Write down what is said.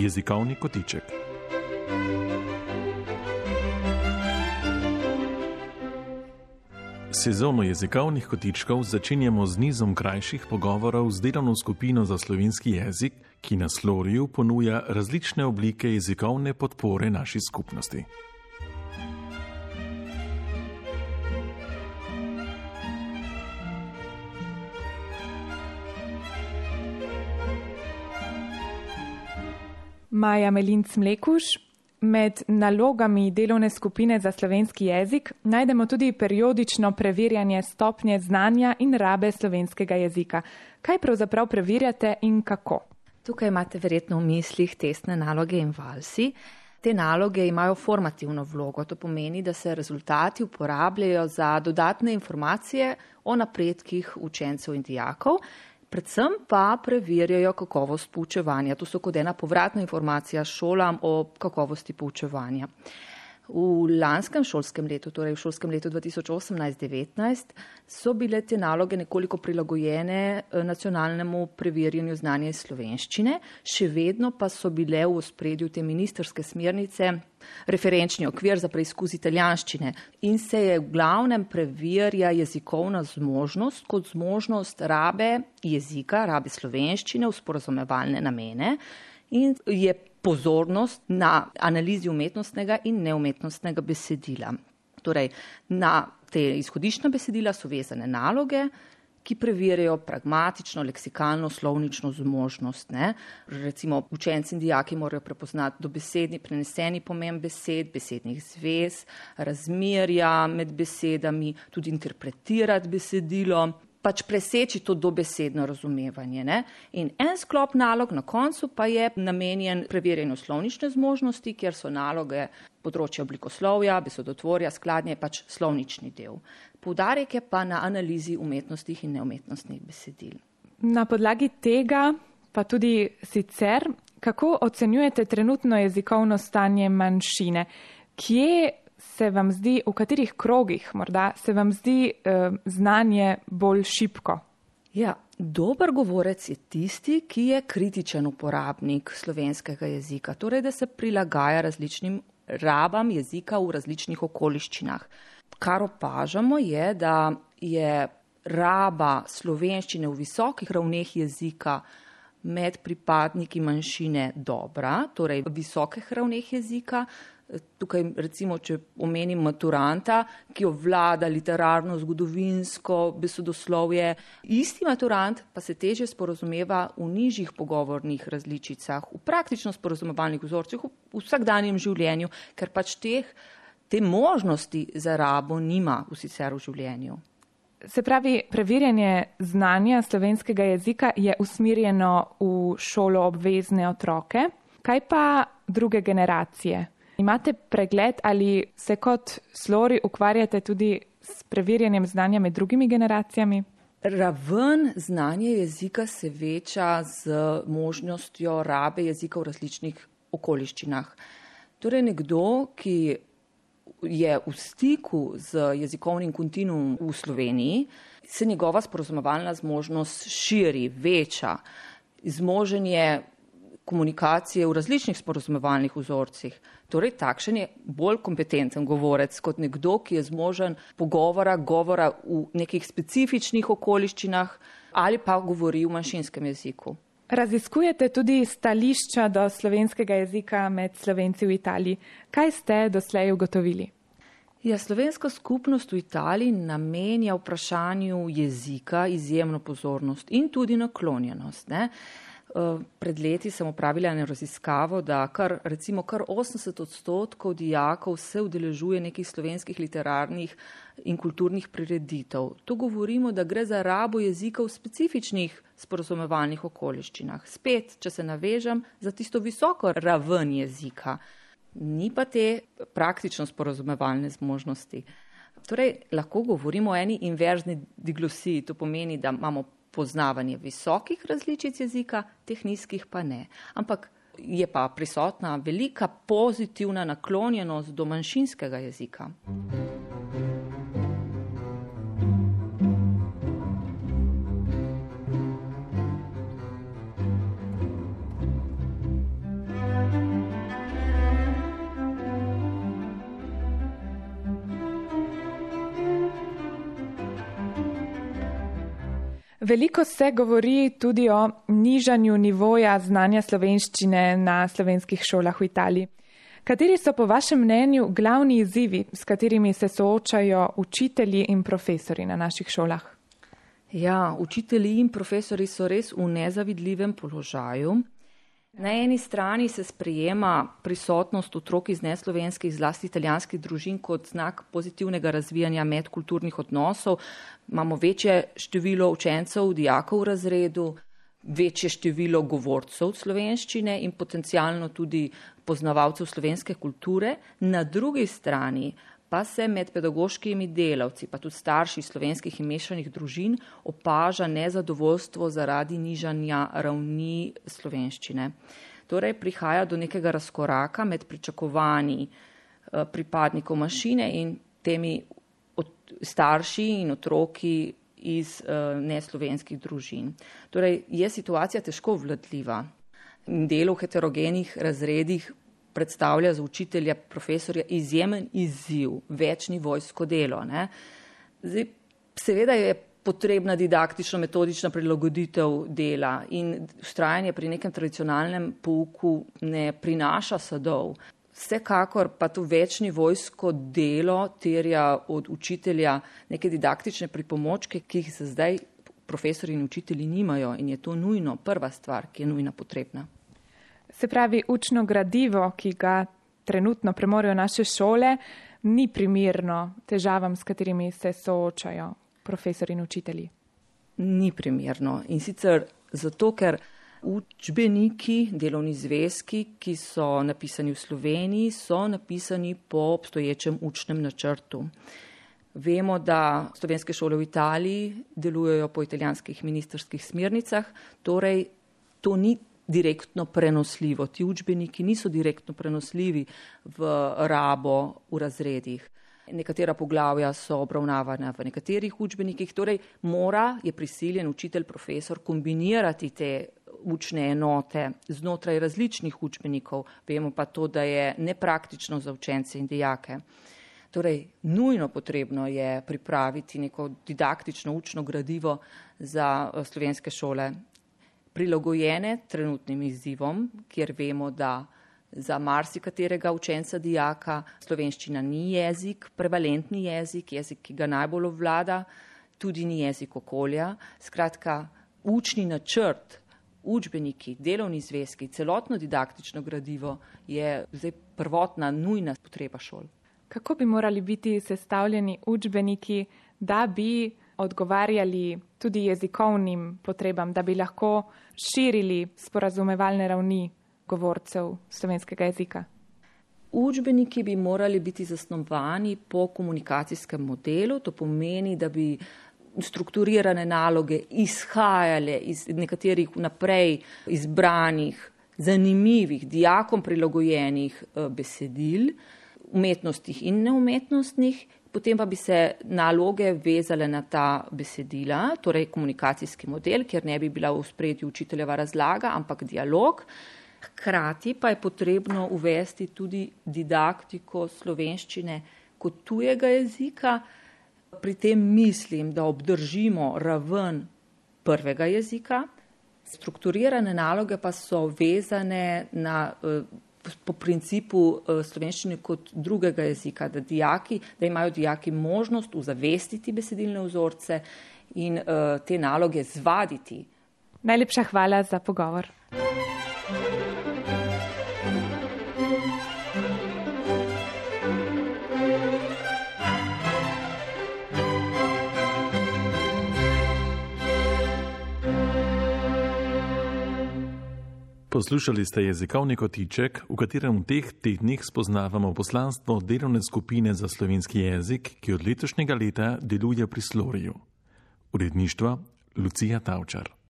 Jezikovni kotiček. Sezono jezikovnih kotičkov začenjamo z nizom krajših pogovorov z delovno skupino za slovenski jezik, ki na Sloriju ponuja različne oblike jezikovne podpore naši skupnosti. Maja Melinc Mlekuš. Med nalogami delovne skupine za slovenski jezik najdemo tudi periodično preverjanje stopnje znanja in rabe slovenskega jezika. Kaj pravzaprav preverjate in kako? Tukaj imate verjetno v mislih testne naloge in valsi. Te naloge imajo formativno vlogo, to pomeni, da se rezultati uporabljajo za dodatne informacije o napredkih učencev in dijakov predvsem pa preverjajo kakovost poučevanja. To so kot ena povratna informacija šolam o kakovosti poučevanja. V lanskem šolskem letu, torej v šolskem letu 2018-2019, so bile te naloge nekoliko prilagojene eh, nacionalnemu preverjanju znanja iz slovenščine, še vedno pa so bile v ospredju te ministerske smernice referenčni okvir za preizkus italijanščine in se je v glavnem preverja jezikovna zmožnost kot zmožnost rabe jezika, rabe slovenščine v sporozumevalne namene in je pozornost na analizi umetnostnega in neumetnostnega besedila. Torej, na te izhodiščna besedila so vezane naloge, ki preverjajo pragmatično, leksikalno, slovnično zmožnost. Ne? Recimo, učenci in dijaki morajo prepoznati dobesedni, preneseni pomen besed, besednih zvez, razmerja med besedami, tudi interpretirati besedilo pač preseči to dobesedno razumevanje. Ne? In en sklop nalog na koncu pa je namenjen preverjanju slovnične zmožnosti, kjer so naloge področja oblikoslovja, besodotvorja, skladnje pač slovnični del. Poudarek je pa na analizi umetnostnih in neumetnostnih besedil. Na podlagi tega, pa tudi sicer, kako ocenjujete trenutno jezikovno stanje manjšine? Kje se vam zdi, v katerih krogih morda se vam zdi eh, znanje bolj šipko? Ja, dober govorec je tisti, ki je kritičen uporabnik slovenskega jezika, torej da se prilagaja različnim rabam jezika v različnih okoliščinah. Kar opažamo je, da je raba slovenščine v visokih ravneh jezika med pripadniki manjšine dobra, torej v visokih ravneh jezika, Tukaj, recimo, če omenim maturanta, ki obvlada literarno, zgodovinsko besodoslovje, isti maturant pa se teže sporozumeva v nižjih pogovornih različicah, v praktično sporozumevalnih vzorcih, v vsakdanjem življenju, ker pač teh, te možnosti za rabo nima v sicer v življenju. Se pravi, preverjanje znanja slovenskega jezika je usmirjeno v šolo obvezne otroke. Kaj pa druge generacije? Imate pregled ali se kot slori ukvarjate tudi s preverjanjem znanja med drugimi generacijami? Raven znanja jezika se veča z možnostjo rabe jezika v različnih okoliščinah. Torej nekdo, ki je v stiku z jezikovnim kontinuum v Sloveniji, se njegova sporozumevalna zmožnost širi, veča. Zmožen je komunikacije v različnih sporozumevalnih vzorcih. Torej, takšen je bolj kompetenten govorec kot nekdo, ki je zmožen pogovora, govora v nekih specifičnih okoliščinah ali pa govori v manjšinskem jeziku. Raziskujete tudi stališča do slovenskega jezika med slovenci v Italiji. Kaj ste doslej ugotovili? Ja, slovenska skupnost v Italiji namenja vprašanju jezika izjemno pozornost in tudi naklonjenost. Ne? Eh, pred leti sem upravila eno raziskavo, da kar, recimo kar 80 odstotkov dijakov se udeležuje nekih slovenskih literarnih in kulturnih prireditev. To govorimo, da gre za rabo jezika v specifičnih sporozumevalnih okoliščinah. Spet, če se navežem, za tisto visoko raven jezika. Ni pa te praktično sporozumevalne zmožnosti. Torej, lahko govorimo o eni inverzni diglosiji, to pomeni, da imamo poznavanje visokih različic jezika, teh nizkih pa ne. Ampak je pa prisotna velika pozitivna naklonjenost do manjšinskega jezika. Veliko se govori tudi o nižanju nivoja znanja slovenščine na slovenskih šolah v Italiji. Kateri so po vašem mnenju glavni izzivi, s katerimi se soočajo učitelji in profesori na naših šolah? Ja, učitelji in profesori so res v nezavidljivem položaju. Na eni strani se sprejema prisotnost otrok iz neslovenskih, zlasti italijanskih družin kot znak pozitivnega razvijanja medkulturnih odnosov. Imamo večje število učencev, dijakov v razredu, večje število govorcev slovenščine in potencialno tudi poznavalcev slovenske kulture. Na drugi strani pa se med pedagoškimi delavci, pa tudi starši slovenskih in mešanih družin opaža nezadovoljstvo zaradi nižanja ravni slovenščine. Torej prihaja do nekega razkoraka med pričakovanji eh, pripadnikov mašine in temi starši in otroki iz uh, neslovenskih družin. Torej je situacija težko vladljiva. Delo v heterogenih razredih predstavlja za učitelja, profesorja izjemen izziv, večni vojsko delo. Zdaj, seveda je potrebna didaktično metodična prilagoditev dela in ustrajanje pri nekem tradicionalnem pouku ne prinaša sadov. Vsekakor pa to večni vojsko delo terja od učitelja neke didaktične pripomočke, ki jih se zdaj profesori in učitelji nimajo in je to nujno, prva stvar, ki je nujna potrebna. Se pravi, učno gradivo, ki ga trenutno premorejo naše šole, ni primerno težavam, s katerimi se soočajo profesori in učitelji. Ni primerno in sicer zato, ker učbeniki, delovni zvezki, ki so napisani v Sloveniji, so napisani po obstoječem učnem načrtu. Vemo, da slovenske šole v Italiji delujejo po italijanskih ministerskih smernicah, torej to ni direktno prenosljivo. Ti učbeniki niso direktno prenosljivi v rabo v razredih. Nekatera poglavja so obravnavana v nekaterih učbenikih, torej mora, je prisiljen učitelj, profesor kombinirati te učne enote znotraj različnih učbenikov. Vemo pa to, da je nepraktično za učence in dijake. Torej, nujno potrebno je pripraviti neko didaktično učno gradivo za eh, slovenske šole prilagojene trenutnim izzivom, kjer vemo, da za marsikaterega učenca dijaka slovenščina ni jezik, prevalentni jezik, jezik, ki ga najbolj obvlada, tudi ni jezik okolja. Skratka, učni načrt, učbeniki, delovni zvezki, celotno didaktično gradivo je zdaj prvotna, nujna potreba šol. Kako bi morali biti sestavljeni učbeniki, da bi odgovarjali tudi jezikovnim potrebam, da bi lahko širili sporazumevalne ravni govorcev slovenskega jezika. Učbeniki bi morali biti zasnovani po komunikacijskem modelu, to pomeni, da bi strukturirane naloge izhajale iz nekaterih naprej izbranih, zanimivih, dijakom prilagojenih eh, besedil, umetnostnih in neumetnostnih, potem pa bi se naloge vezale na ta besedila, torej komunikacijski model, kjer ne bi bila v spredju učiteljeva razlaga, ampak dialog. Hkrati pa je potrebno uvesti tudi didaktiko slovenščine kot tujega jezika. Pri tem mislim, da obdržimo raven prvega jezika, strukturirane naloge pa so vezane na uh, po principu uh, slovenščine kot drugega jezika, da, dijaki, da imajo dijaki možnost uzavestiti besedilne vzorce in uh, te naloge zvaditi. Najlepša hvala za pogovor. Poslušali ste jezikovni kotiček, v katerem v teh tednih spoznavamo poslanstvo delovne skupine za slovenski jezik, ki od letošnjega leta deluje pri Sloriju. Uredništvo Lucija Tavčar.